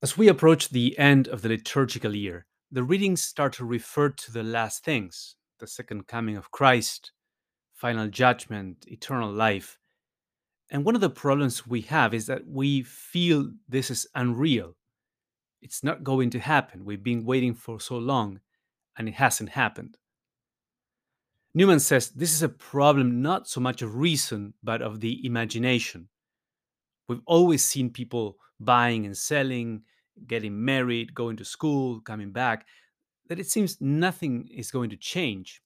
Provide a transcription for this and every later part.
As we approach the end of the liturgical year, the readings start to refer to the last things the second coming of Christ, final judgment, eternal life. And one of the problems we have is that we feel this is unreal. It's not going to happen. We've been waiting for so long and it hasn't happened. Newman says this is a problem not so much of reason, but of the imagination. We've always seen people buying and selling, getting married, going to school, coming back, that it seems nothing is going to change.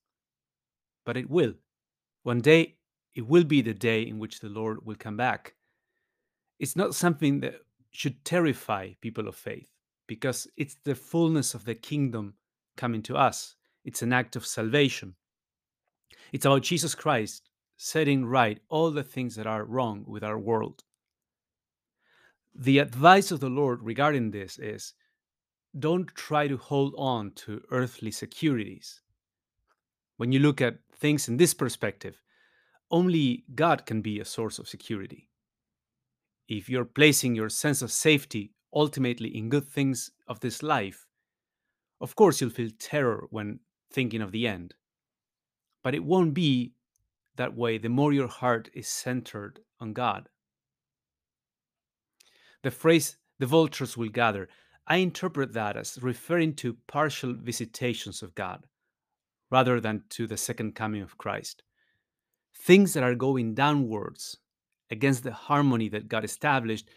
But it will. One day, it will be the day in which the Lord will come back. It's not something that should terrify people of faith because it's the fullness of the kingdom coming to us. It's an act of salvation. It's about Jesus Christ setting right all the things that are wrong with our world. The advice of the Lord regarding this is don't try to hold on to earthly securities. When you look at things in this perspective, only God can be a source of security. If you're placing your sense of safety ultimately in good things of this life, of course you'll feel terror when thinking of the end. But it won't be that way the more your heart is centered on God. The phrase, the vultures will gather, I interpret that as referring to partial visitations of God rather than to the second coming of Christ. Things that are going downwards against the harmony that God established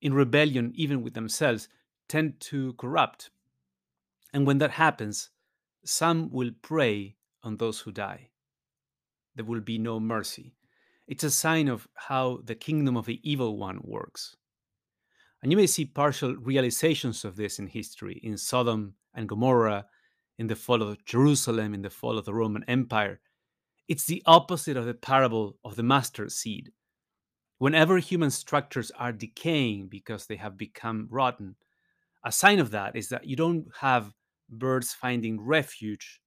in rebellion, even with themselves, tend to corrupt. And when that happens, some will prey on those who die. There will be no mercy. It's a sign of how the kingdom of the evil one works. And you may see partial realizations of this in history, in Sodom and Gomorrah, in the fall of Jerusalem, in the fall of the Roman Empire. It's the opposite of the parable of the mustard seed. Whenever human structures are decaying because they have become rotten, a sign of that is that you don't have birds finding refuge,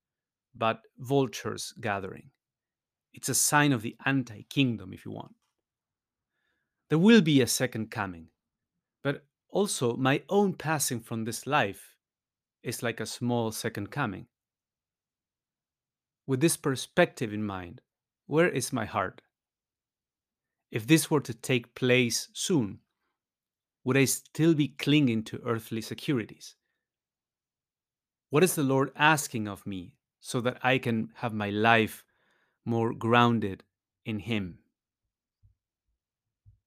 but vultures gathering. It's a sign of the anti kingdom, if you want. There will be a second coming, also, my own passing from this life is like a small second coming. With this perspective in mind, where is my heart? If this were to take place soon, would I still be clinging to earthly securities? What is the Lord asking of me so that I can have my life more grounded in Him?